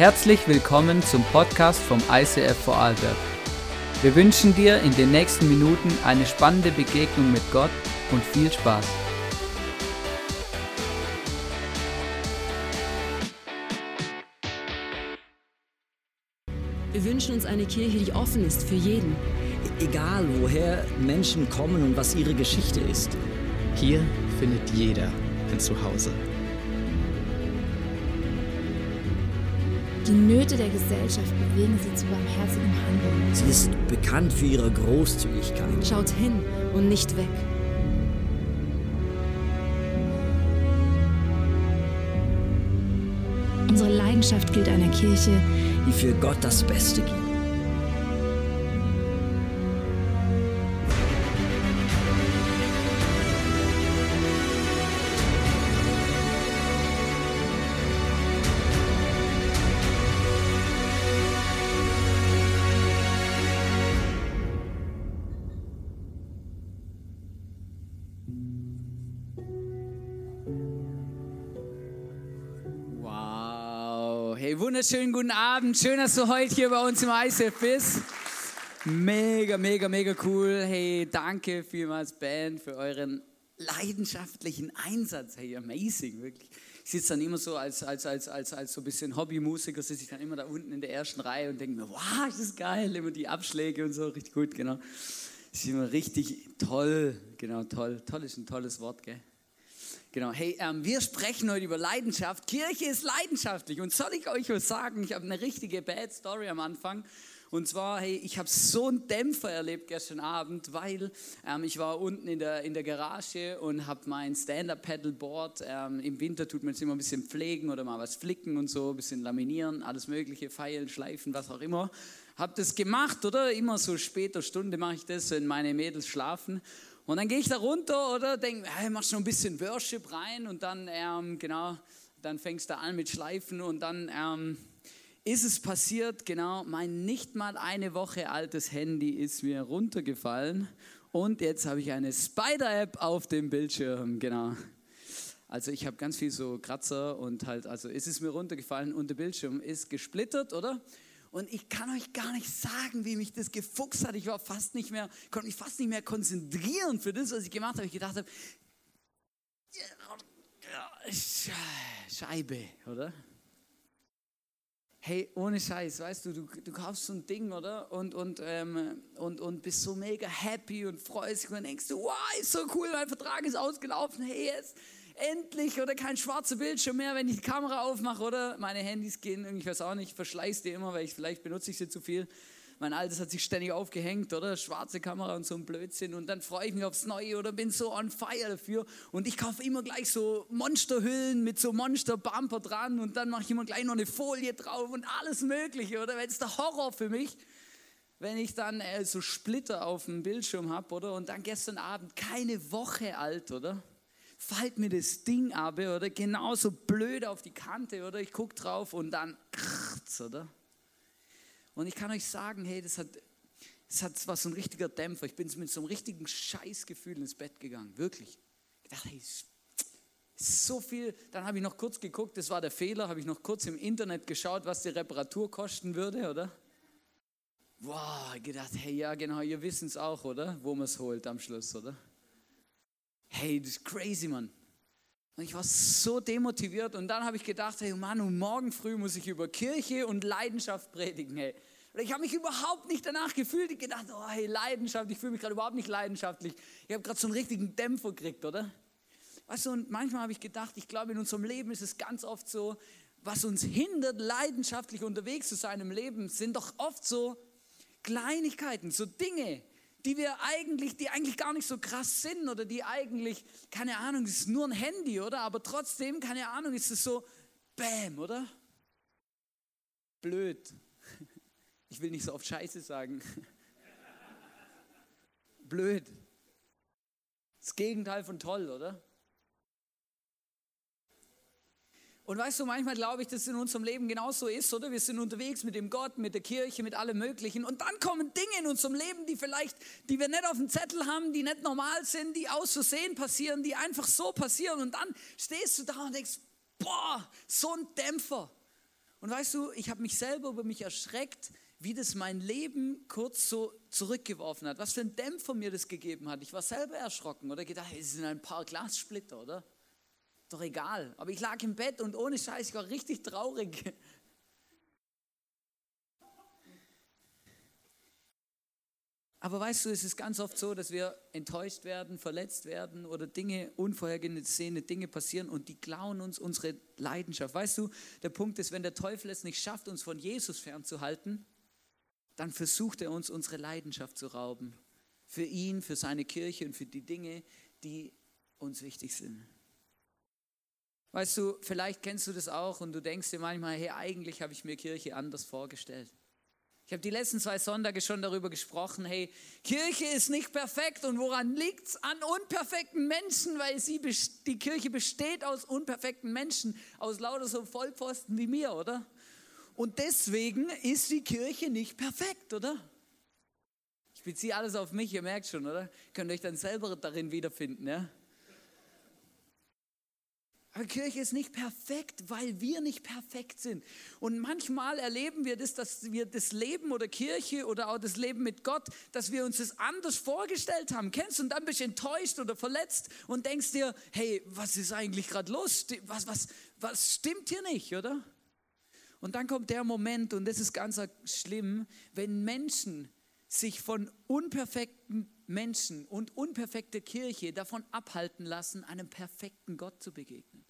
Herzlich willkommen zum Podcast vom ICF Vorarlberg. Wir wünschen dir in den nächsten Minuten eine spannende Begegnung mit Gott und viel Spaß. Wir wünschen uns eine Kirche, die offen ist für jeden. Egal woher Menschen kommen und was ihre Geschichte ist. Hier findet jeder ein Zuhause. Die Nöte der Gesellschaft bewegen sie zu barmherzigem Handeln. Sie ist bekannt für ihre Großzügigkeit. Schaut hin und nicht weg. Unsere Leidenschaft gilt einer Kirche, die für Gott das Beste gibt. Wunderschönen guten Abend. Schön, dass du heute hier bei uns im ICF bist. Mega, mega, mega cool. Hey, danke vielmals, Band, für euren leidenschaftlichen Einsatz. Hey, amazing, wirklich. Ich sitze dann immer so als, als, als, als, als so ein bisschen Hobbymusiker, sitze ich dann immer da unten in der ersten Reihe und denke mir, wow, ist das geil, immer die Abschläge und so, richtig gut, genau. Das ist immer richtig toll, genau, toll. Toll ist ein tolles Wort, gell? Genau, hey, ähm, wir sprechen heute über Leidenschaft. Kirche ist leidenschaftlich. Und soll ich euch was sagen? Ich habe eine richtige Bad Story am Anfang. Und zwar, hey, ich habe so einen Dämpfer erlebt gestern Abend, weil ähm, ich war unten in der, in der Garage und habe mein Stand-Up-Paddleboard. Ähm, Im Winter tut man es immer ein bisschen pflegen oder mal was flicken und so, ein bisschen laminieren, alles Mögliche, feilen, schleifen, was auch immer. Habe das gemacht, oder? Immer so später Stunde mache ich das, wenn meine Mädels schlafen. Und dann gehe ich da runter oder denke, hey, machst noch ein bisschen Worship rein und dann, ähm, genau, dann fängst du an mit Schleifen und dann ähm, ist es passiert, genau, mein nicht mal eine Woche altes Handy ist mir runtergefallen und jetzt habe ich eine Spider-App auf dem Bildschirm, genau. Also ich habe ganz viel so Kratzer und halt, also ist es mir runtergefallen und der Bildschirm ist gesplittert, oder? Und ich kann euch gar nicht sagen, wie mich das gefuchst hat. Ich war fast nicht mehr, konnte mich fast nicht mehr konzentrieren für das, was ich gemacht habe. Ich gedacht habe, Scheibe, oder? Hey, ohne Scheiß, weißt du, du, du kaufst so ein Ding, oder? Und, und, ähm, und, und bist so mega happy und freust dich und denkst du, wow, ist so cool, mein Vertrag ist ausgelaufen, hey, jetzt endlich oder kein schwarzer Bildschirm mehr, wenn ich die Kamera aufmache, oder? Meine Handys gehen, ich weiß auch nicht, verschleiß die immer, weil ich vielleicht benutze ich sie zu viel. Mein altes hat sich ständig aufgehängt, oder? Schwarze Kamera und so ein Blödsinn. Und dann freue ich mich aufs Neue oder bin so on fire dafür. Und ich kaufe immer gleich so Monsterhüllen mit so Monster-Bumper dran. Und dann mache ich immer gleich noch eine Folie drauf und alles Mögliche, oder? Das ist der Horror für mich, wenn ich dann äh, so Splitter auf dem Bildschirm habe, oder? Und dann gestern Abend, keine Woche alt, oder? Fällt mir das Ding ab, oder? Genauso blöd auf die Kante, oder? Ich gucke drauf und dann oder? Und ich kann euch sagen, hey, das hat, das hat, war so ein richtiger Dämpfer. Ich bin mit so einem richtigen Scheißgefühl ins Bett gegangen, wirklich. Ich dachte, hey, so viel. Dann habe ich noch kurz geguckt, das war der Fehler, habe ich noch kurz im Internet geschaut, was die Reparatur kosten würde, oder? Wow, gedacht, hey, ja, genau, ihr wisst es auch, oder? Wo man es holt am Schluss, oder? Hey, das ist crazy, Mann. Und ich war so demotiviert und dann habe ich gedacht, hey Mann, und morgen früh muss ich über Kirche und Leidenschaft predigen, hey. Und ich habe mich überhaupt nicht danach gefühlt. Ich gedacht, oh hey, Leidenschaft, ich fühle mich gerade überhaupt nicht leidenschaftlich. Ich habe gerade so einen richtigen Dämpfer gekriegt, oder? Weißt du, und manchmal habe ich gedacht, ich glaube, in unserem Leben ist es ganz oft so, was uns hindert, leidenschaftlich unterwegs zu sein im Leben, sind doch oft so Kleinigkeiten, so Dinge, die wir eigentlich, die eigentlich gar nicht so krass sind oder die eigentlich, keine Ahnung, es ist nur ein Handy, oder? Aber trotzdem, keine Ahnung, ist es so, bam, oder? Blöd. Ich will nicht so oft Scheiße sagen. Blöd. Das Gegenteil von toll, oder? Und weißt du, manchmal glaube ich, dass es in unserem Leben genauso ist, oder? Wir sind unterwegs mit dem Gott, mit der Kirche, mit allem Möglichen. Und dann kommen Dinge in unserem Leben, die vielleicht, die wir nicht auf dem Zettel haben, die nicht normal sind, die aus Versehen passieren, die einfach so passieren. Und dann stehst du da und denkst, boah, so ein Dämpfer. Und weißt du, ich habe mich selber über mich erschreckt, wie das mein Leben kurz so zurückgeworfen hat. Was für ein Dämpfer mir das gegeben hat. Ich war selber erschrocken oder gedacht, es sind ein paar Glassplitter, oder? Doch egal. Aber ich lag im Bett und ohne Scheiß, ich war richtig traurig. Aber weißt du, es ist ganz oft so, dass wir enttäuscht werden, verletzt werden oder Dinge, unvorhergesehene Dinge passieren und die klauen uns unsere Leidenschaft. Weißt du, der Punkt ist, wenn der Teufel es nicht schafft, uns von Jesus fernzuhalten, dann versucht er uns unsere Leidenschaft zu rauben. Für ihn, für seine Kirche und für die Dinge, die uns wichtig sind. Weißt du, vielleicht kennst du das auch und du denkst dir manchmal, hey, eigentlich habe ich mir Kirche anders vorgestellt. Ich habe die letzten zwei Sonntage schon darüber gesprochen, hey, Kirche ist nicht perfekt und woran liegt es? An unperfekten Menschen, weil sie, die Kirche besteht aus unperfekten Menschen, aus lauter so Vollpfosten wie mir, oder? Und deswegen ist die Kirche nicht perfekt, oder? Ich beziehe alles auf mich, ihr merkt schon, oder? Könnt euch dann selber darin wiederfinden, ja? Aber Kirche ist nicht perfekt, weil wir nicht perfekt sind. Und manchmal erleben wir das, dass wir das Leben oder Kirche oder auch das Leben mit Gott, dass wir uns das anders vorgestellt haben. Kennst du? Und dann bist du enttäuscht oder verletzt und denkst dir, hey, was ist eigentlich gerade los? Was, was, was stimmt hier nicht, oder? Und dann kommt der Moment, und das ist ganz schlimm, wenn Menschen sich von unperfekten Menschen und unperfekter Kirche davon abhalten lassen, einem perfekten Gott zu begegnen.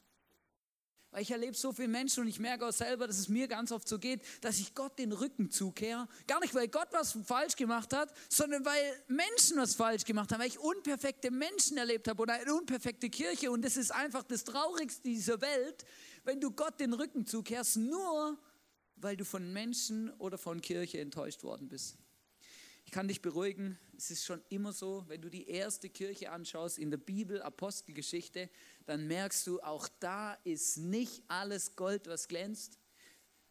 Weil ich erlebe so viele Menschen und ich merke auch selber, dass es mir ganz oft so geht, dass ich Gott den Rücken zukehre. Gar nicht, weil Gott was falsch gemacht hat, sondern weil Menschen was falsch gemacht haben, weil ich unperfekte Menschen erlebt habe oder eine unperfekte Kirche. Und das ist einfach das Traurigste dieser Welt, wenn du Gott den Rücken zukehrst, nur weil du von Menschen oder von Kirche enttäuscht worden bist. Ich kann dich beruhigen, es ist schon immer so, wenn du die erste Kirche anschaust in der Bibel, Apostelgeschichte, dann merkst du, auch da ist nicht alles Gold, was glänzt.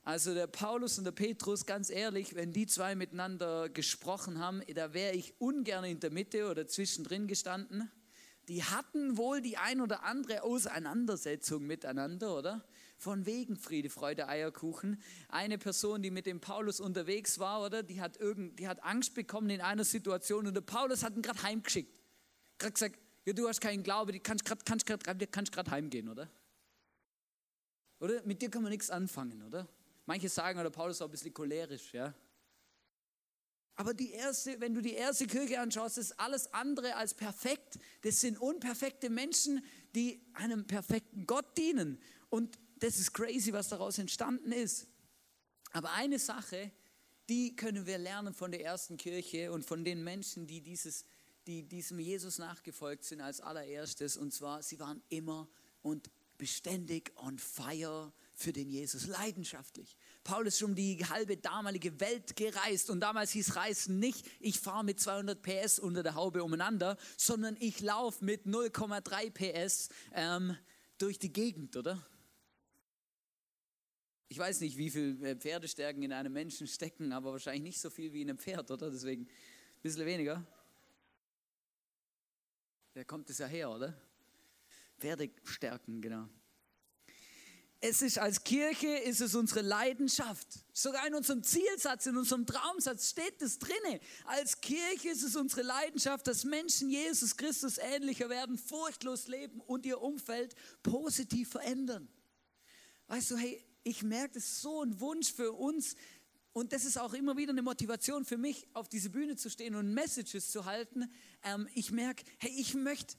Also der Paulus und der Petrus, ganz ehrlich, wenn die zwei miteinander gesprochen haben, da wäre ich ungern in der Mitte oder zwischendrin gestanden. Die hatten wohl die ein oder andere Auseinandersetzung miteinander, oder? Von wegen Friede, Freude, Eierkuchen. Eine Person, die mit dem Paulus unterwegs war, oder? Die hat, irgend, die hat Angst bekommen in einer Situation und der Paulus hat ihn gerade heimgeschickt. Gerade gesagt, ja, du hast keinen Glaube, du kannst gerade kannst kannst heimgehen, oder? Oder? Mit dir kann man nichts anfangen, oder? Manche sagen, oder Paulus war ein bisschen cholerisch, ja? Aber die erste, wenn du die erste Kirche anschaust, ist alles andere als perfekt. Das sind unperfekte Menschen, die einem perfekten Gott dienen. Und das ist crazy, was daraus entstanden ist. Aber eine Sache, die können wir lernen von der ersten Kirche und von den Menschen, die, dieses, die diesem Jesus nachgefolgt sind als allererstes. Und zwar, sie waren immer und beständig on fire für den Jesus, leidenschaftlich. Paulus ist um die halbe damalige Welt gereist und damals hieß Reisen nicht, ich fahre mit 200 PS unter der Haube umeinander, sondern ich laufe mit 0,3 PS ähm, durch die Gegend, oder? Ich weiß nicht, wie viel äh, Pferdestärken in einem Menschen stecken, aber wahrscheinlich nicht so viel wie in einem Pferd, oder? Deswegen ein bisschen weniger. Wer kommt es ja her, oder? Pferdestärken, genau. Es ist als Kirche, ist es unsere Leidenschaft. Sogar in unserem Zielsatz, in unserem Traumsatz steht das drinne. Als Kirche ist es unsere Leidenschaft, dass Menschen Jesus Christus ähnlicher werden, furchtlos leben und ihr Umfeld positiv verändern. Weißt du, hey, ich merke, das ist so ein Wunsch für uns. Und das ist auch immer wieder eine Motivation für mich, auf diese Bühne zu stehen und Messages zu halten. Ähm, ich merke, hey, ich möchte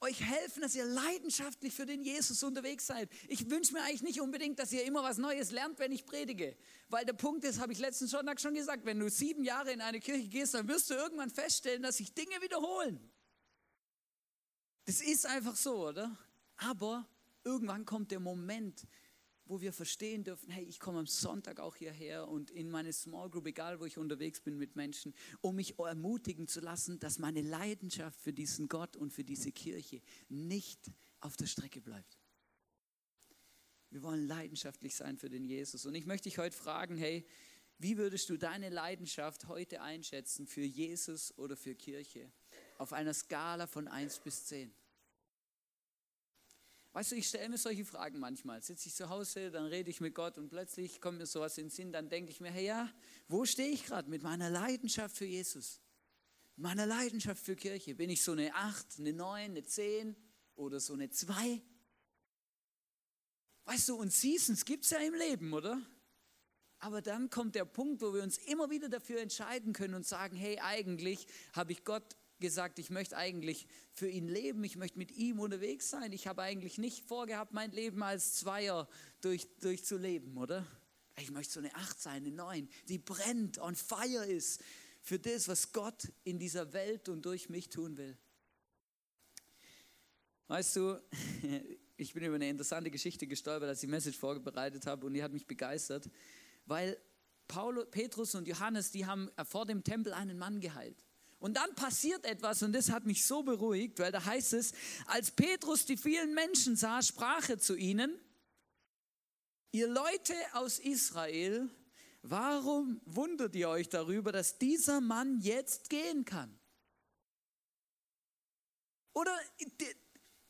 euch helfen, dass ihr leidenschaftlich für den Jesus unterwegs seid. Ich wünsche mir eigentlich nicht unbedingt, dass ihr immer was Neues lernt, wenn ich predige. Weil der Punkt ist, habe ich letzten Sonntag schon gesagt, wenn du sieben Jahre in eine Kirche gehst, dann wirst du irgendwann feststellen, dass sich Dinge wiederholen. Das ist einfach so, oder? Aber irgendwann kommt der Moment, wo wir verstehen dürfen, hey, ich komme am Sonntag auch hierher und in meine Small Group, egal wo ich unterwegs bin mit Menschen, um mich ermutigen zu lassen, dass meine Leidenschaft für diesen Gott und für diese Kirche nicht auf der Strecke bleibt. Wir wollen leidenschaftlich sein für den Jesus. Und ich möchte dich heute fragen, hey, wie würdest du deine Leidenschaft heute einschätzen für Jesus oder für Kirche? Auf einer Skala von 1 bis 10. Weißt du, ich stelle mir solche Fragen manchmal. Sitze ich zu Hause, dann rede ich mit Gott und plötzlich kommt mir sowas in den Sinn, dann denke ich mir, hey ja, wo stehe ich gerade mit meiner Leidenschaft für Jesus? Meiner Leidenschaft für Kirche. Bin ich so eine 8, eine 9, eine 10 oder so eine 2? Weißt du, und Seasons gibt es ja im Leben, oder? Aber dann kommt der Punkt, wo wir uns immer wieder dafür entscheiden können und sagen, hey, eigentlich habe ich Gott gesagt, ich möchte eigentlich für ihn leben, ich möchte mit ihm unterwegs sein. Ich habe eigentlich nicht vorgehabt, mein Leben als Zweier durch, durchzuleben, oder? Ich möchte so eine Acht sein, eine Neun, die brennt, on fire ist für das, was Gott in dieser Welt und durch mich tun will. Weißt du, ich bin über eine interessante Geschichte gestolpert, als ich die Message vorbereitet habe und die hat mich begeistert, weil Paulus, Petrus und Johannes, die haben vor dem Tempel einen Mann geheilt. Und dann passiert etwas und das hat mich so beruhigt, weil da heißt es, als Petrus die vielen Menschen sah, sprach er zu ihnen, ihr Leute aus Israel, warum wundert ihr euch darüber, dass dieser Mann jetzt gehen kann? Oder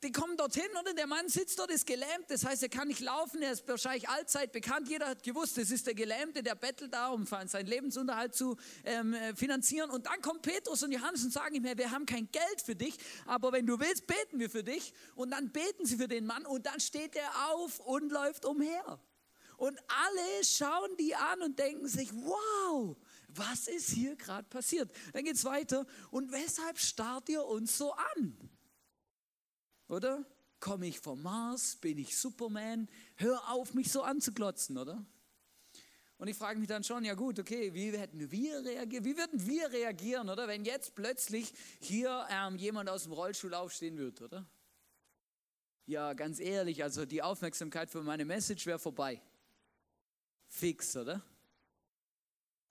die kommen dorthin, oder? Der Mann sitzt dort, ist gelähmt, das heißt, er kann nicht laufen, er ist wahrscheinlich allzeit bekannt. Jeder hat gewusst, es ist der Gelähmte, der bettelt da, um seinen Lebensunterhalt zu ähm, äh, finanzieren. Und dann kommt Petrus und Johannes und sagen ihm, wir haben kein Geld für dich, aber wenn du willst, beten wir für dich. Und dann beten sie für den Mann und dann steht er auf und läuft umher. Und alle schauen die an und denken sich, wow, was ist hier gerade passiert? Dann geht es weiter. Und weshalb starrt ihr uns so an? Oder? Komme ich vom Mars? Bin ich Superman? Hör auf, mich so anzuglotzen, oder? Und ich frage mich dann schon, ja gut, okay, wie hätten wir reagiert? Wie würden wir reagieren, oder? Wenn jetzt plötzlich hier ähm, jemand aus dem Rollstuhl aufstehen würde, oder? Ja, ganz ehrlich, also die Aufmerksamkeit für meine Message wäre vorbei. Fix, oder?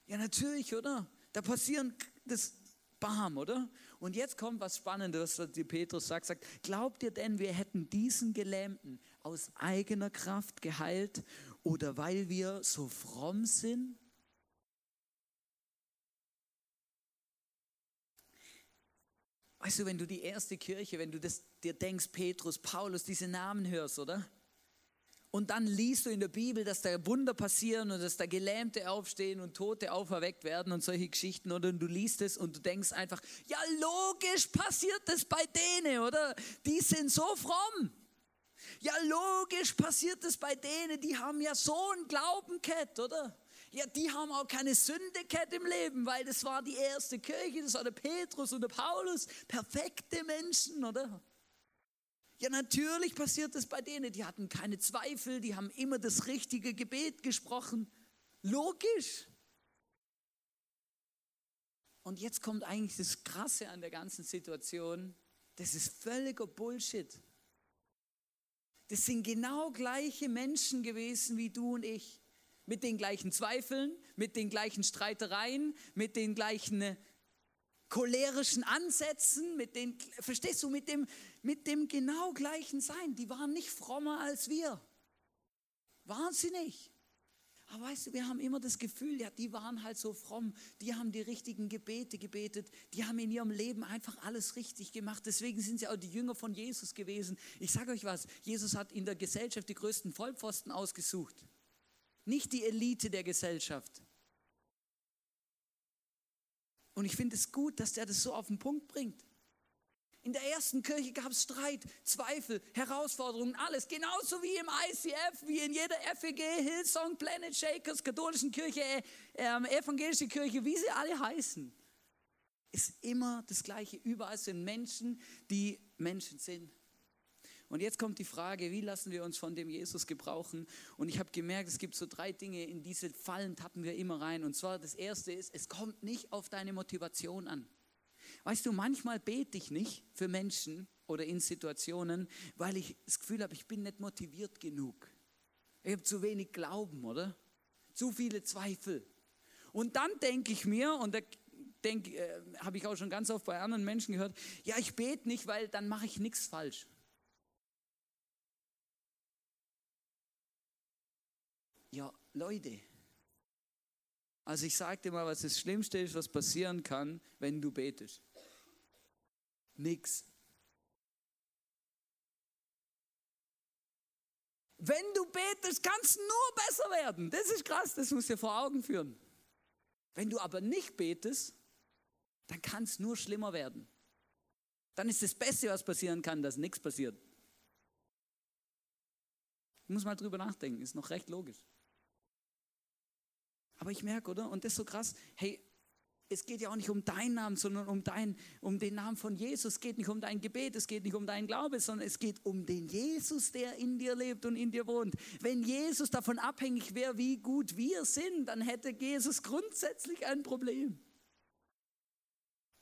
Ja, natürlich, oder? Da passieren das Bam, oder? Und jetzt kommt was Spannendes, was die Petrus sagt, sagt, glaubt ihr denn, wir hätten diesen Gelähmten aus eigener Kraft geheilt oder weil wir so fromm sind? Weißt du, wenn du die erste Kirche, wenn du das dir denkst, Petrus, Paulus, diese Namen hörst, oder? Und dann liest du in der Bibel, dass da Wunder passieren und dass da Gelähmte aufstehen und Tote auferweckt werden und solche Geschichten. Oder du liest es und du denkst einfach, ja logisch passiert das bei denen, oder? Die sind so fromm. Ja logisch passiert das bei denen, die haben ja so ein Glaubenkett, oder? Ja, die haben auch keine Sündekette im Leben, weil das war die erste Kirche, das war der Petrus und der Paulus, perfekte Menschen, oder? Ja, natürlich passiert es bei denen. Die hatten keine Zweifel, die haben immer das richtige Gebet gesprochen. Logisch. Und jetzt kommt eigentlich das Krasse an der ganzen Situation. Das ist völliger Bullshit. Das sind genau gleiche Menschen gewesen wie du und ich. Mit den gleichen Zweifeln, mit den gleichen Streitereien, mit den gleichen cholerischen Ansätzen, mit den, verstehst du, mit dem, mit dem genau gleichen Sein. Die waren nicht frommer als wir. Nicht. Aber weißt du, wir haben immer das Gefühl, ja, die waren halt so fromm, die haben die richtigen Gebete gebetet, die haben in ihrem Leben einfach alles richtig gemacht. Deswegen sind sie auch die Jünger von Jesus gewesen. Ich sage euch was, Jesus hat in der Gesellschaft die größten Vollpfosten ausgesucht. Nicht die Elite der Gesellschaft. Und ich finde es gut, dass der das so auf den Punkt bringt. In der ersten Kirche gab es Streit, Zweifel, Herausforderungen, alles. Genauso wie im ICF, wie in jeder FEG, Hillsong, Planet Shakers, katholischen Kirche, äh, evangelische Kirche, wie sie alle heißen. Ist immer das Gleiche. Überall sind Menschen, die Menschen sind. Und jetzt kommt die Frage, wie lassen wir uns von dem Jesus gebrauchen? Und ich habe gemerkt, es gibt so drei Dinge, in diese Fallen tappen wir immer rein. Und zwar das erste ist, es kommt nicht auf deine Motivation an. Weißt du, manchmal bete ich nicht für Menschen oder in Situationen, weil ich das Gefühl habe, ich bin nicht motiviert genug. Ich habe zu wenig Glauben, oder? Zu viele Zweifel. Und dann denke ich mir, und da äh, habe ich auch schon ganz oft bei anderen Menschen gehört, ja, ich bete nicht, weil dann mache ich nichts falsch. Ja, Leute, also ich sage dir mal, was das Schlimmste ist, was passieren kann, wenn du betest. Nix. Wenn du betest, kann es nur besser werden. Das ist krass, das muss dir vor Augen führen. Wenn du aber nicht betest, dann kann es nur schlimmer werden. Dann ist das Beste, was passieren kann, dass nichts passiert. Ich muss mal drüber nachdenken, ist noch recht logisch. Aber ich merke, oder? Und das ist so krass. Hey, es geht ja auch nicht um deinen Namen, sondern um, dein, um den Namen von Jesus. Es geht nicht um dein Gebet, es geht nicht um deinen Glaube, sondern es geht um den Jesus, der in dir lebt und in dir wohnt. Wenn Jesus davon abhängig wäre, wie gut wir sind, dann hätte Jesus grundsätzlich ein Problem.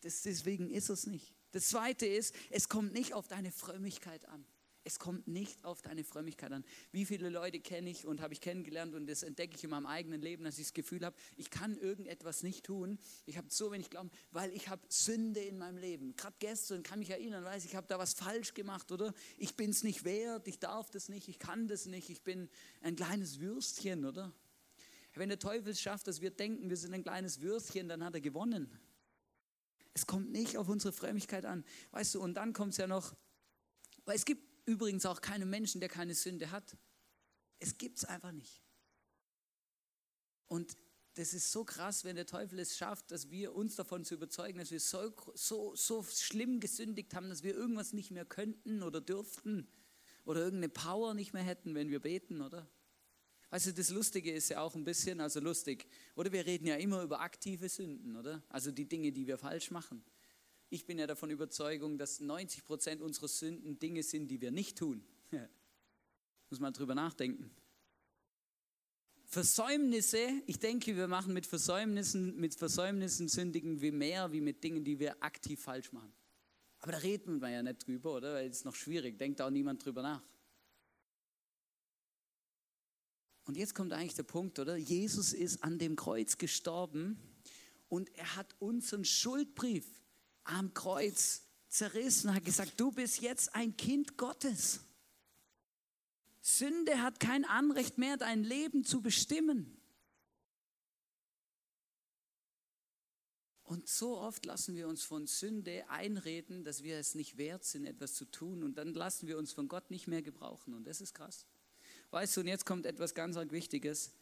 Das, deswegen ist es nicht. Das Zweite ist, es kommt nicht auf deine Frömmigkeit an. Es kommt nicht auf deine Frömmigkeit an. Wie viele Leute kenne ich und habe ich kennengelernt und das entdecke ich in meinem eigenen Leben, dass ich das Gefühl habe, ich kann irgendetwas nicht tun. Ich habe so wenig Glauben, weil ich habe Sünde in meinem Leben. Gerade gestern kann mich erinnern, weiß ich, habe da was falsch gemacht oder ich bin es nicht wert, ich darf das nicht, ich kann das nicht, ich bin ein kleines Würstchen, oder? Wenn der Teufel es schafft, dass wir denken, wir sind ein kleines Würstchen, dann hat er gewonnen. Es kommt nicht auf unsere Frömmigkeit an. Weißt du, und dann kommt es ja noch, weil es gibt übrigens auch keinen Menschen, der keine Sünde hat. Es gibt es einfach nicht. Und das ist so krass, wenn der Teufel es schafft, dass wir uns davon zu überzeugen, dass wir so, so, so schlimm gesündigt haben, dass wir irgendwas nicht mehr könnten oder dürften oder irgendeine Power nicht mehr hätten, wenn wir beten, oder? Du, das Lustige ist ja auch ein bisschen, also lustig, oder wir reden ja immer über aktive Sünden, oder? Also die Dinge, die wir falsch machen. Ich bin ja davon Überzeugung, dass 90 Prozent unserer Sünden Dinge sind, die wir nicht tun. Muss man drüber nachdenken. Versäumnisse, ich denke, wir machen mit Versäumnissen, mit Versäumnissen sündigen wir mehr wie mit Dingen, die wir aktiv falsch machen. Aber da reden wir ja nicht drüber, oder? Weil es ist noch schwierig, denkt auch niemand drüber nach. Und jetzt kommt eigentlich der Punkt, oder? Jesus ist an dem Kreuz gestorben und er hat unseren Schuldbrief am Kreuz zerrissen und hat gesagt, du bist jetzt ein Kind Gottes. Sünde hat kein Anrecht mehr, dein Leben zu bestimmen. Und so oft lassen wir uns von Sünde einreden, dass wir es nicht wert sind, etwas zu tun. Und dann lassen wir uns von Gott nicht mehr gebrauchen. Und das ist krass. Weißt du, und jetzt kommt etwas ganz Wichtiges.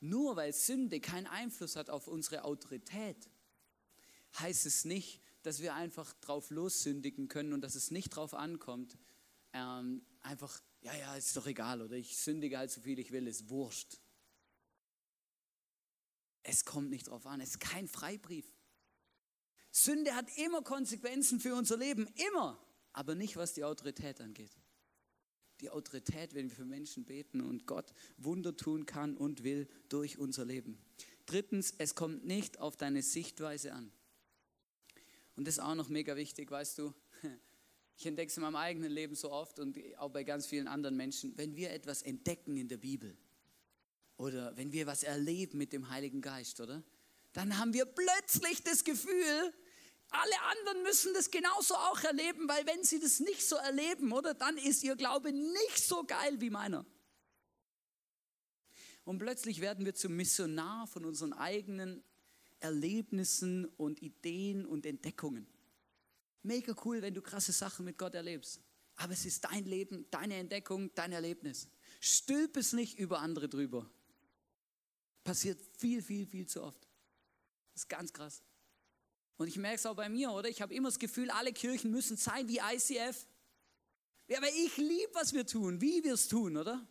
Nur weil Sünde keinen Einfluss hat auf unsere Autorität, heißt es nicht, dass wir einfach drauf lossündigen können und dass es nicht drauf ankommt, ähm, einfach, ja, ja, ist doch egal, oder ich sündige halt so viel ich will, ist wurscht. Es kommt nicht drauf an, es ist kein Freibrief. Sünde hat immer Konsequenzen für unser Leben, immer, aber nicht was die Autorität angeht. Die Autorität, wenn wir für Menschen beten und Gott Wunder tun kann und will durch unser Leben. Drittens, es kommt nicht auf deine Sichtweise an. Und das ist auch noch mega wichtig, weißt du. Ich entdecke es in meinem eigenen Leben so oft und auch bei ganz vielen anderen Menschen. Wenn wir etwas entdecken in der Bibel oder wenn wir was erleben mit dem Heiligen Geist, oder? Dann haben wir plötzlich das Gefühl, alle anderen müssen das genauso auch erleben, weil wenn sie das nicht so erleben, oder, dann ist ihr Glaube nicht so geil wie meiner. Und plötzlich werden wir zum Missionar von unseren eigenen Erlebnissen und Ideen und Entdeckungen. Mega cool, wenn du krasse Sachen mit Gott erlebst. Aber es ist dein Leben, deine Entdeckung, dein Erlebnis. Stülp es nicht über andere drüber. Passiert viel, viel, viel zu oft. Das ist ganz krass. Und ich merke es auch bei mir, oder? Ich habe immer das Gefühl, alle Kirchen müssen sein wie ICF. Ja, aber ich liebe, was wir tun, wie wir es tun, oder?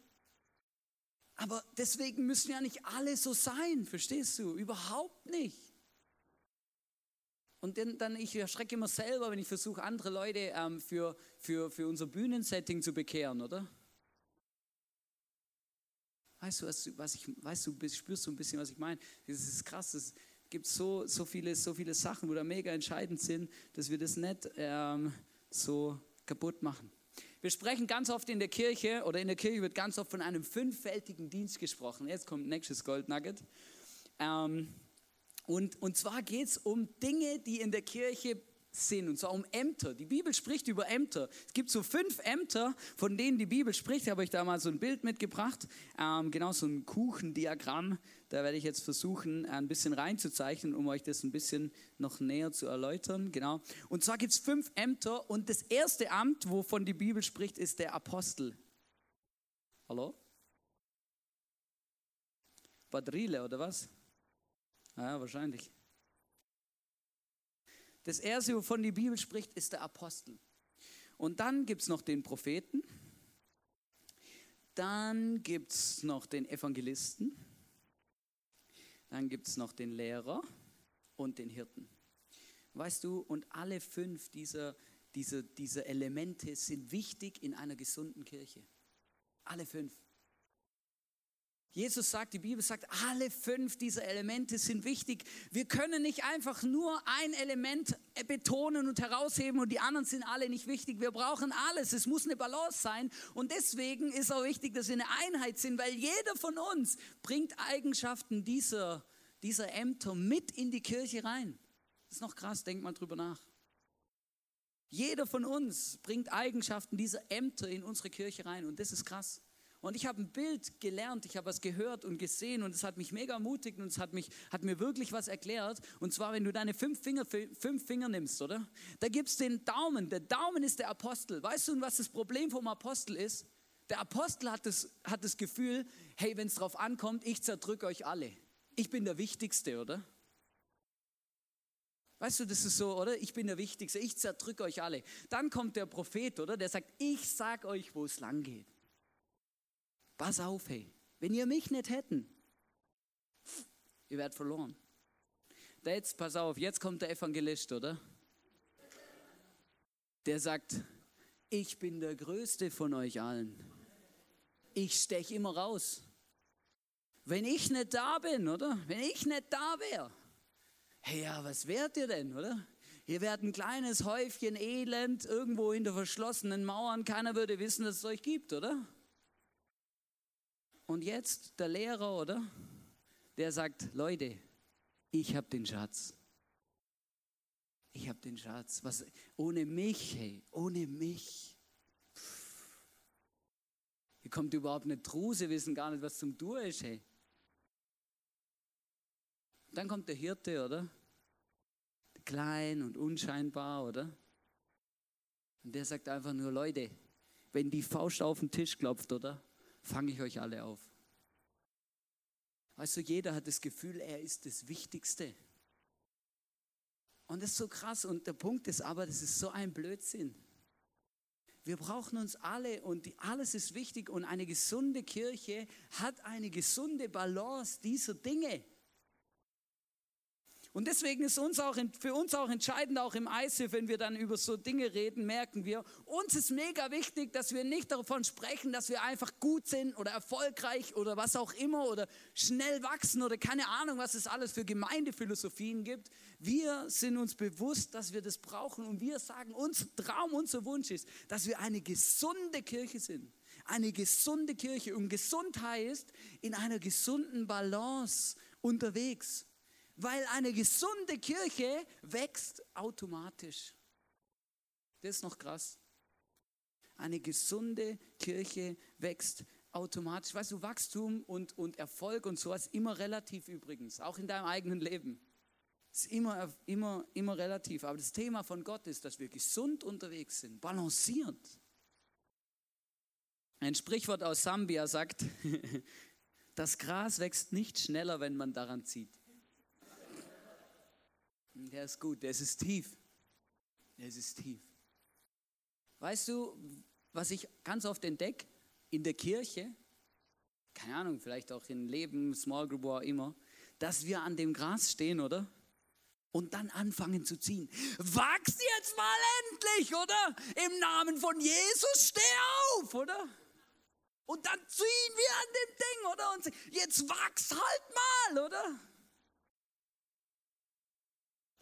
Aber deswegen müssen ja nicht alle so sein, verstehst du? Überhaupt nicht. Und dann, dann ich erschrecke immer selber, wenn ich versuche, andere Leute ähm, für, für, für unser Bühnensetting zu bekehren, oder? Weißt du, was, was ich, weißt du, spürst du ein bisschen, was ich meine? Das ist krass, es gibt so, so, viele, so viele Sachen, wo da mega entscheidend sind, dass wir das nicht ähm, so kaputt machen. Wir sprechen ganz oft in der Kirche oder in der Kirche wird ganz oft von einem fünffältigen Dienst gesprochen. Jetzt kommt nächstes Gold Nugget. Ähm, und, und zwar geht es um Dinge, die in der Kirche sind, und zwar um Ämter. Die Bibel spricht über Ämter. Es gibt so fünf Ämter, von denen die Bibel spricht. Ich habe euch da mal so ein Bild mitgebracht, ähm, genau so ein Kuchendiagramm. Da werde ich jetzt versuchen, ein bisschen reinzuzeichnen, um euch das ein bisschen noch näher zu erläutern. Genau. Und zwar gibt es fünf Ämter und das erste Amt, wovon die Bibel spricht, ist der Apostel. Hallo? Batteriele oder was? Ja, wahrscheinlich. Das erste, wovon die Bibel spricht, ist der Apostel. Und dann gibt es noch den Propheten. Dann gibt es noch den Evangelisten. Dann gibt es noch den Lehrer und den Hirten. Weißt du, und alle fünf dieser, dieser, dieser Elemente sind wichtig in einer gesunden Kirche. Alle fünf. Jesus sagt, die Bibel sagt, alle fünf dieser Elemente sind wichtig. Wir können nicht einfach nur ein Element betonen und herausheben und die anderen sind alle nicht wichtig. Wir brauchen alles. Es muss eine Balance sein. Und deswegen ist auch wichtig, dass wir eine Einheit sind, weil jeder von uns bringt Eigenschaften dieser, dieser Ämter mit in die Kirche rein. Das ist noch krass, denk mal drüber nach. Jeder von uns bringt Eigenschaften dieser Ämter in unsere Kirche rein und das ist krass. Und ich habe ein Bild gelernt, ich habe was gehört und gesehen und es hat mich mega ermutigt und es hat, mich, hat mir wirklich was erklärt. Und zwar, wenn du deine fünf Finger, fünf Finger nimmst, oder? Da gibt es den Daumen. Der Daumen ist der Apostel. Weißt du, was das Problem vom Apostel ist? Der Apostel hat das, hat das Gefühl, hey, wenn es drauf ankommt, ich zerdrücke euch alle. Ich bin der Wichtigste, oder? Weißt du, das ist so, oder? Ich bin der Wichtigste, ich zerdrücke euch alle. Dann kommt der Prophet, oder? Der sagt, ich sag euch, wo es lang geht. Pass auf, hey. Wenn ihr mich nicht hätten, ihr werdet verloren. Jetzt, pass auf, jetzt kommt der Evangelist, oder? Der sagt, ich bin der Größte von euch allen. Ich stech immer raus. Wenn ich nicht da bin, oder? Wenn ich nicht da wäre, hey, ja, was wärt ihr denn, oder? Ihr wärt ein kleines Häufchen Elend irgendwo hinter verschlossenen Mauern. Keiner würde wissen, dass es euch gibt, oder? Und jetzt der Lehrer, oder? Der sagt, Leute, ich habe den Schatz. Ich habe den Schatz. Was, ohne mich, hey, ohne mich. Hier kommt überhaupt eine Truse, wissen gar nicht, was zum Dur ist, hey. Dann kommt der Hirte, oder? Klein und unscheinbar, oder? Und der sagt einfach nur, Leute, wenn die Faust auf den Tisch klopft, oder? Fange ich euch alle auf. Du, jeder hat das Gefühl, er ist das Wichtigste. Und das ist so krass. Und der Punkt ist aber, das ist so ein Blödsinn. Wir brauchen uns alle und alles ist wichtig und eine gesunde Kirche hat eine gesunde Balance dieser Dinge. Und deswegen ist uns auch, für uns auch entscheidend, auch im ICF, wenn wir dann über so Dinge reden, merken wir, uns ist mega wichtig, dass wir nicht davon sprechen, dass wir einfach gut sind oder erfolgreich oder was auch immer oder schnell wachsen oder keine Ahnung, was es alles für Gemeindephilosophien gibt. Wir sind uns bewusst, dass wir das brauchen und wir sagen, unser Traum, unser Wunsch ist, dass wir eine gesunde Kirche sind. Eine gesunde Kirche. Und gesund heißt, in einer gesunden Balance unterwegs weil eine gesunde Kirche wächst automatisch. Das ist noch krass. Eine gesunde Kirche wächst automatisch. Weißt du, Wachstum und, und Erfolg und sowas immer relativ übrigens, auch in deinem eigenen Leben. Ist immer, immer, immer relativ. Aber das Thema von Gott ist, dass wir gesund unterwegs sind, balanciert. Ein Sprichwort aus Sambia sagt, das Gras wächst nicht schneller, wenn man daran zieht. Der ist gut, der ist tief. Der ist tief. Weißt du, was ich ganz oft entdecke in der Kirche, keine Ahnung, vielleicht auch im Leben, Small Group, auch immer, dass wir an dem Gras stehen, oder? Und dann anfangen zu ziehen. Wachs jetzt mal endlich, oder? Im Namen von Jesus steh auf, oder? Und dann ziehen wir an dem Ding, oder? Und jetzt wachs halt mal, oder?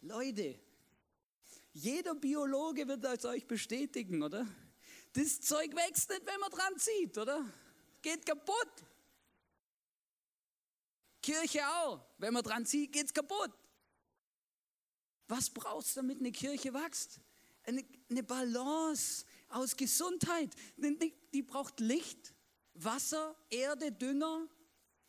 Leute, jeder Biologe wird das euch bestätigen, oder? Das Zeug wächst nicht, wenn man dran zieht, oder? Geht kaputt. Kirche auch. Wenn man dran zieht, geht's kaputt. Was brauchst du, damit eine Kirche wächst? Eine, eine Balance aus Gesundheit. Die braucht Licht, Wasser, Erde, Dünger,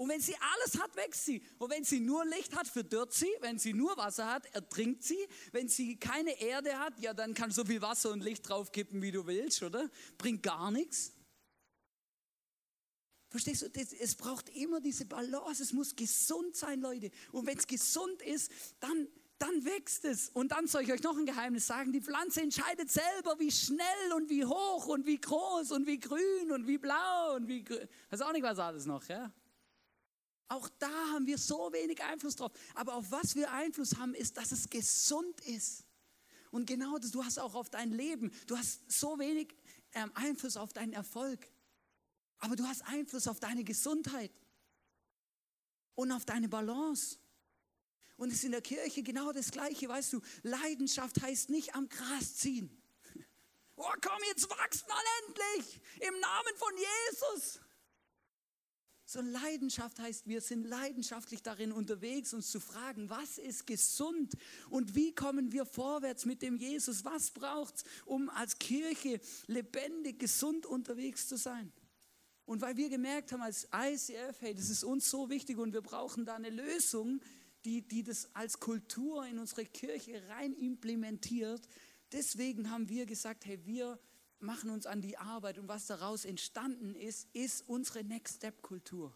und wenn sie alles hat, wächst sie. Und wenn sie nur Licht hat, verdürrt sie. Wenn sie nur Wasser hat, ertrinkt sie. Wenn sie keine Erde hat, ja, dann kannst du so viel Wasser und Licht draufkippen, wie du willst, oder? Bringt gar nichts. Verstehst du? Das, es braucht immer diese Balance. Es muss gesund sein, Leute. Und wenn es gesund ist, dann, dann wächst es. Und dann soll ich euch noch ein Geheimnis sagen. Die Pflanze entscheidet selber, wie schnell und wie hoch und wie groß und wie grün und wie blau und wie grün. Weiß auch nicht, was alles noch, ja? Auch da haben wir so wenig Einfluss drauf. Aber auf was wir Einfluss haben, ist, dass es gesund ist. Und genau das, du hast auch auf dein Leben, du hast so wenig ähm, Einfluss auf deinen Erfolg. Aber du hast Einfluss auf deine Gesundheit und auf deine Balance. Und es ist in der Kirche genau das Gleiche, weißt du. Leidenschaft heißt nicht am Gras ziehen. Oh, komm, jetzt wachst mal endlich im Namen von Jesus. So Leidenschaft heißt, wir sind leidenschaftlich darin unterwegs, uns zu fragen, was ist gesund und wie kommen wir vorwärts mit dem Jesus? Was braucht es, um als Kirche lebendig, gesund unterwegs zu sein? Und weil wir gemerkt haben als ICF, hey, das ist uns so wichtig und wir brauchen da eine Lösung, die, die das als Kultur in unsere Kirche rein implementiert. Deswegen haben wir gesagt, hey, wir machen uns an die Arbeit und was daraus entstanden ist, ist unsere Next Step Kultur.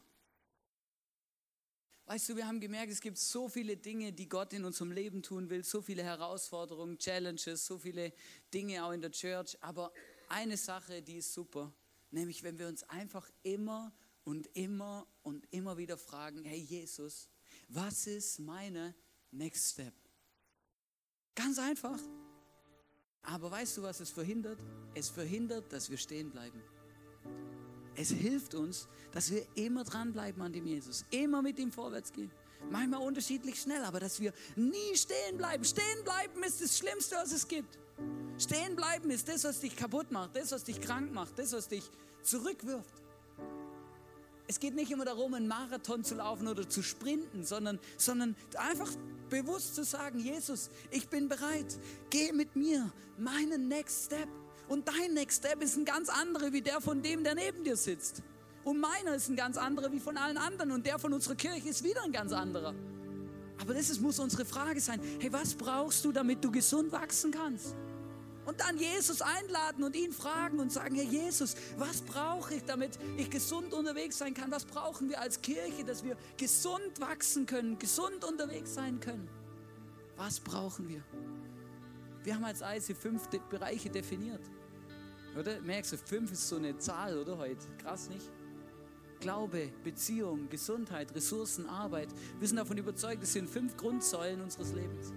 Weißt du, wir haben gemerkt, es gibt so viele Dinge, die Gott in unserem Leben tun will, so viele Herausforderungen, Challenges, so viele Dinge auch in der Church. Aber eine Sache, die ist super, nämlich wenn wir uns einfach immer und immer und immer wieder fragen, hey Jesus, was ist meine Next Step? Ganz einfach. Aber weißt du, was es verhindert? Es verhindert, dass wir stehen bleiben. Es hilft uns, dass wir immer dranbleiben an dem Jesus, immer mit ihm vorwärts gehen. Manchmal unterschiedlich schnell, aber dass wir nie stehen bleiben. Stehen bleiben ist das Schlimmste, was es gibt. Stehen bleiben ist das, was dich kaputt macht, das, was dich krank macht, das, was dich zurückwirft. Es geht nicht immer darum, einen Marathon zu laufen oder zu sprinten, sondern, sondern einfach bewusst zu sagen, Jesus, ich bin bereit, geh mit mir meinen Next Step. Und dein Next Step ist ein ganz anderer wie der von dem, der neben dir sitzt. Und meiner ist ein ganz anderer wie von allen anderen. Und der von unserer Kirche ist wieder ein ganz anderer. Aber das ist, muss unsere Frage sein. Hey, was brauchst du, damit du gesund wachsen kannst? Und dann Jesus einladen und ihn fragen und sagen, Herr Jesus, was brauche ich, damit ich gesund unterwegs sein kann? Was brauchen wir als Kirche, dass wir gesund wachsen können, gesund unterwegs sein können? Was brauchen wir? Wir haben als IC fünf Bereiche definiert. Oder? Merkst du, fünf ist so eine Zahl, oder heute? Krass, nicht? Glaube, Beziehung, Gesundheit, Ressourcen, Arbeit. Wir sind davon überzeugt, es sind fünf Grundsäulen unseres Lebens.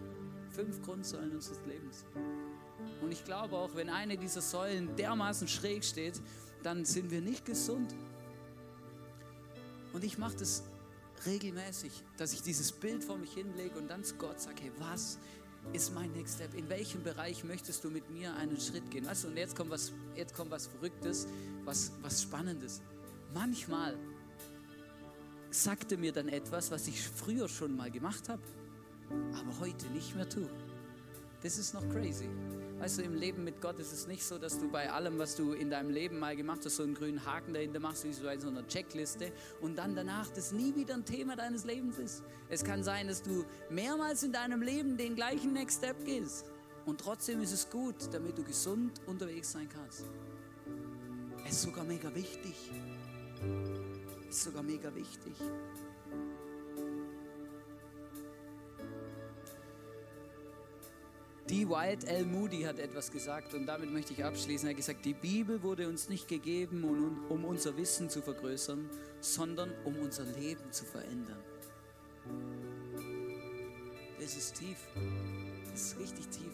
Fünf Grundsäulen unseres Lebens. Und ich glaube auch, wenn eine dieser Säulen dermaßen schräg steht, dann sind wir nicht gesund. Und ich mache das regelmäßig, dass ich dieses Bild vor mich hinlege und dann zu Gott sage, hey, was ist mein Next Step? In welchem Bereich möchtest du mit mir einen Schritt gehen? Weißt du, und jetzt kommt was, jetzt kommt was Verrücktes, was, was Spannendes. Manchmal sagte mir dann etwas, was ich früher schon mal gemacht habe, aber heute nicht mehr tue. Das ist noch crazy. Weißt du, im Leben mit Gott ist es nicht so, dass du bei allem, was du in deinem Leben mal gemacht hast, so einen grünen Haken dahinter machst, wie so bei so einer Checkliste und dann danach das nie wieder ein Thema deines Lebens ist. Es kann sein, dass du mehrmals in deinem Leben den gleichen Next Step gehst und trotzdem ist es gut, damit du gesund unterwegs sein kannst. Es ist sogar mega wichtig. Es ist sogar mega wichtig. Die Wyatt L. Moody hat etwas gesagt und damit möchte ich abschließen. Er hat gesagt, die Bibel wurde uns nicht gegeben, um unser Wissen zu vergrößern, sondern um unser Leben zu verändern. Das ist tief. Das ist richtig tief.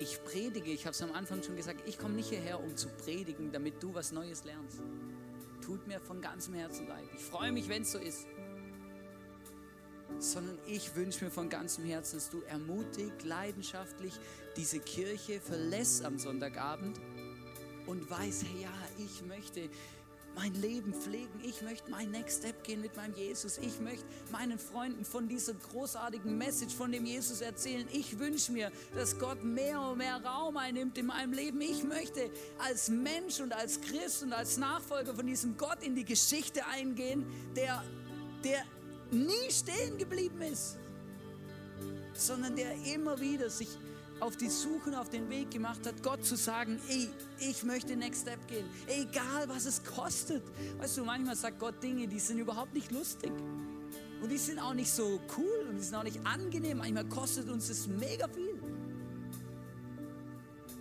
Ich predige, ich habe es am Anfang schon gesagt, ich komme nicht hierher, um zu predigen, damit du was Neues lernst. Tut mir von ganzem Herzen leid. Ich freue mich, wenn es so ist sondern ich wünsche mir von ganzem Herzen, dass du ermutigt, leidenschaftlich diese Kirche verlässt am Sonntagabend und weißt, hey, ja, ich möchte mein Leben pflegen. Ich möchte mein Next Step gehen mit meinem Jesus. Ich möchte meinen Freunden von dieser großartigen Message von dem Jesus erzählen. Ich wünsche mir, dass Gott mehr und mehr Raum einnimmt in meinem Leben. Ich möchte als Mensch und als Christ und als Nachfolger von diesem Gott in die Geschichte eingehen, der, der nie stehen geblieben ist, sondern der immer wieder sich auf die Suche, auf den Weg gemacht hat, Gott zu sagen, ey, ich möchte Next Step gehen, egal was es kostet. Weißt du, manchmal sagt Gott Dinge, die sind überhaupt nicht lustig. Und die sind auch nicht so cool und die sind auch nicht angenehm. Manchmal kostet uns das mega viel.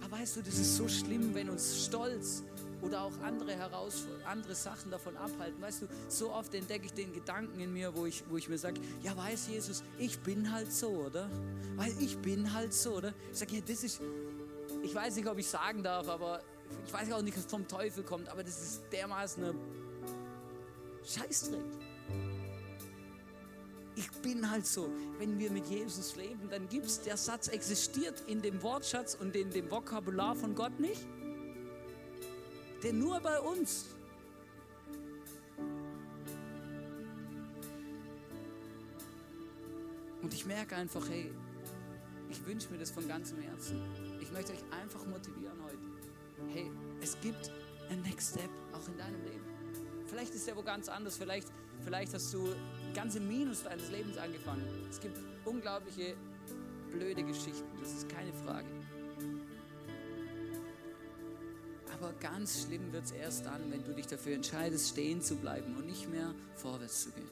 Aber weißt du, das ist so schlimm, wenn uns Stolz oder auch andere, Heraus andere Sachen davon abhalten. Weißt du, so oft entdecke ich den Gedanken in mir, wo ich, wo ich mir sage, ja weiß Jesus, ich bin halt so, oder? Weil ich bin halt so, oder? Ich sage, ja, das ist, ich weiß nicht, ob ich sagen darf, aber ich weiß auch nicht, was vom Teufel kommt, aber das ist dermaßen eine Scheißdreck ich bin halt so. Wenn wir mit Jesus leben, dann gibt es, der Satz existiert in dem Wortschatz und in dem Vokabular von Gott nicht. Der nur bei uns. Und ich merke einfach, hey, ich wünsche mir das von ganzem Herzen. Ich möchte euch einfach motivieren heute. Hey, es gibt ein Next Step auch in deinem Leben. Vielleicht ist der wo ganz anders. Vielleicht, vielleicht hast du ganze Minus deines Lebens angefangen. Es gibt unglaubliche blöde Geschichten, das ist keine Frage. Aber ganz schlimm wird es erst dann, wenn du dich dafür entscheidest, stehen zu bleiben und nicht mehr vorwärts zu gehen.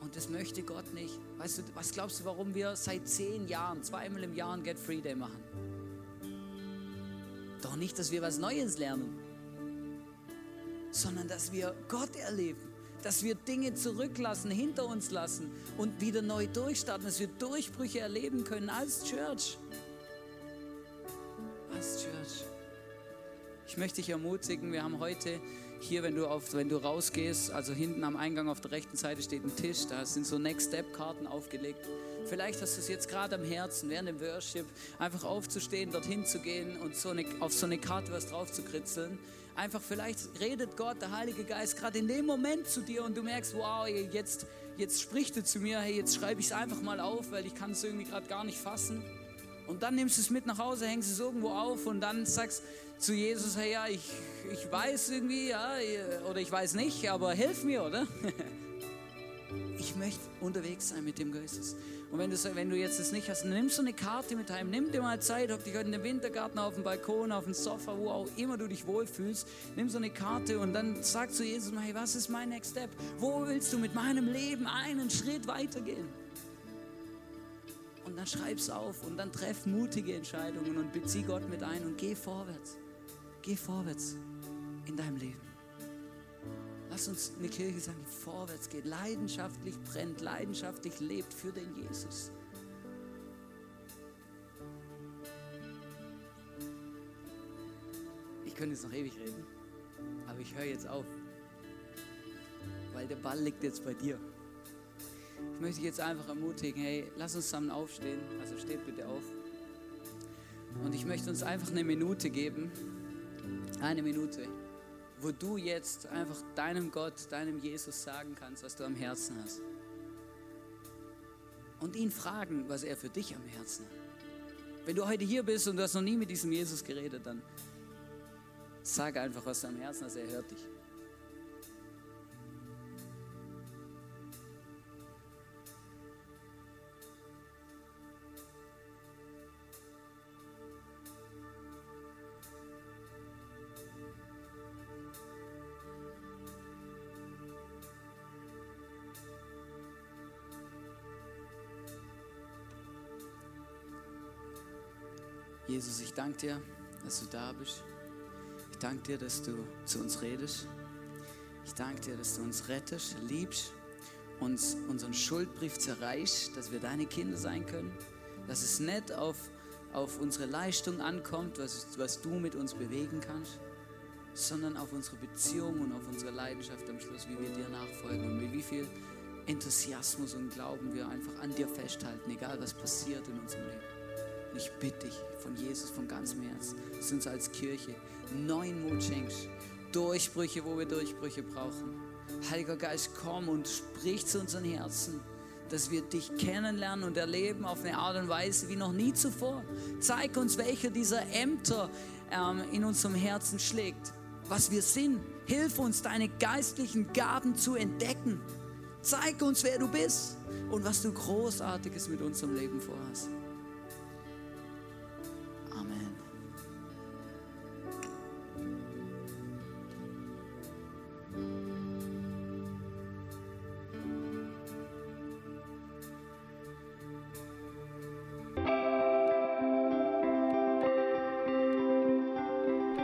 Und das möchte Gott nicht. Weißt du, was glaubst du, warum wir seit zehn Jahren, zweimal im Jahr ein Get Free Day machen? Doch nicht, dass wir was Neues lernen sondern dass wir Gott erleben, dass wir Dinge zurücklassen, hinter uns lassen und wieder neu durchstarten, dass wir Durchbrüche erleben können als Church. Ich möchte dich ermutigen, wir haben heute hier, wenn du, auf, wenn du rausgehst, also hinten am Eingang auf der rechten Seite steht ein Tisch, da sind so Next Step Karten aufgelegt. Vielleicht hast du es jetzt gerade am Herzen, während dem Worship, einfach aufzustehen, dorthin zu gehen und so eine, auf so eine Karte was drauf zu kritzeln einfach vielleicht redet Gott, der Heilige Geist, gerade in dem Moment zu dir und du merkst, wow, jetzt, jetzt spricht er zu mir, hey, jetzt schreibe ich es einfach mal auf, weil ich kann es irgendwie gerade gar nicht fassen. Und dann nimmst du es mit nach Hause, hängst es irgendwo auf und dann sagst zu Jesus, hey, ja, ich, ich weiß irgendwie, ja, oder ich weiß nicht, aber hilf mir, oder? Ich möchte unterwegs sein mit dem Geistes. Und wenn du, wenn du jetzt das nicht hast, nimm so eine Karte mit heim, nimm dir mal Zeit, ob dich heute in den Wintergarten, auf dem Balkon, auf dem Sofa, wo auch immer du dich wohlfühlst, nimm so eine Karte und dann sag zu Jesus, hey, was ist mein Next Step? Wo willst du mit meinem Leben einen Schritt weitergehen? Dann schreib's auf und dann treff mutige Entscheidungen und bezieh Gott mit ein und geh vorwärts. Geh vorwärts in deinem Leben. Lass uns eine Kirche sein, die vorwärts geht, leidenschaftlich brennt, leidenschaftlich lebt für den Jesus. Ich könnte jetzt noch ewig reden, aber ich höre jetzt auf, weil der Ball liegt jetzt bei dir. Ich möchte dich jetzt einfach ermutigen, hey, lass uns zusammen aufstehen, also steht bitte auf. Und ich möchte uns einfach eine Minute geben, eine Minute wo du jetzt einfach deinem Gott, deinem Jesus sagen kannst, was du am Herzen hast. Und ihn fragen, was er für dich am Herzen hat. Wenn du heute hier bist und du hast noch nie mit diesem Jesus geredet, dann sag einfach, was du am Herzen hast, er hört dich. Jesus, ich danke dir, dass du da bist. Ich danke dir, dass du zu uns redest. Ich danke dir, dass du uns rettest, liebst, uns unseren Schuldbrief zerreichst, dass wir deine Kinder sein können. Dass es nicht auf, auf unsere Leistung ankommt, was, was du mit uns bewegen kannst, sondern auf unsere Beziehung und auf unsere Leidenschaft am Schluss, wie wir dir nachfolgen und mit wie viel Enthusiasmus und Glauben wir einfach an dir festhalten, egal was passiert in unserem Leben. Und ich bitte dich von Jesus von ganzem Herzen, dass du uns als Kirche neuen Mut schenkst. Durchbrüche, wo wir Durchbrüche brauchen. Heiliger Geist, komm und sprich zu unseren Herzen, dass wir dich kennenlernen und erleben auf eine Art und Weise wie noch nie zuvor. Zeig uns, welcher dieser Ämter ähm, in unserem Herzen schlägt, was wir sind. Hilf uns, deine geistlichen Gaben zu entdecken Zeig uns, wer du bist und was du Großartiges mit unserem Leben vorhast.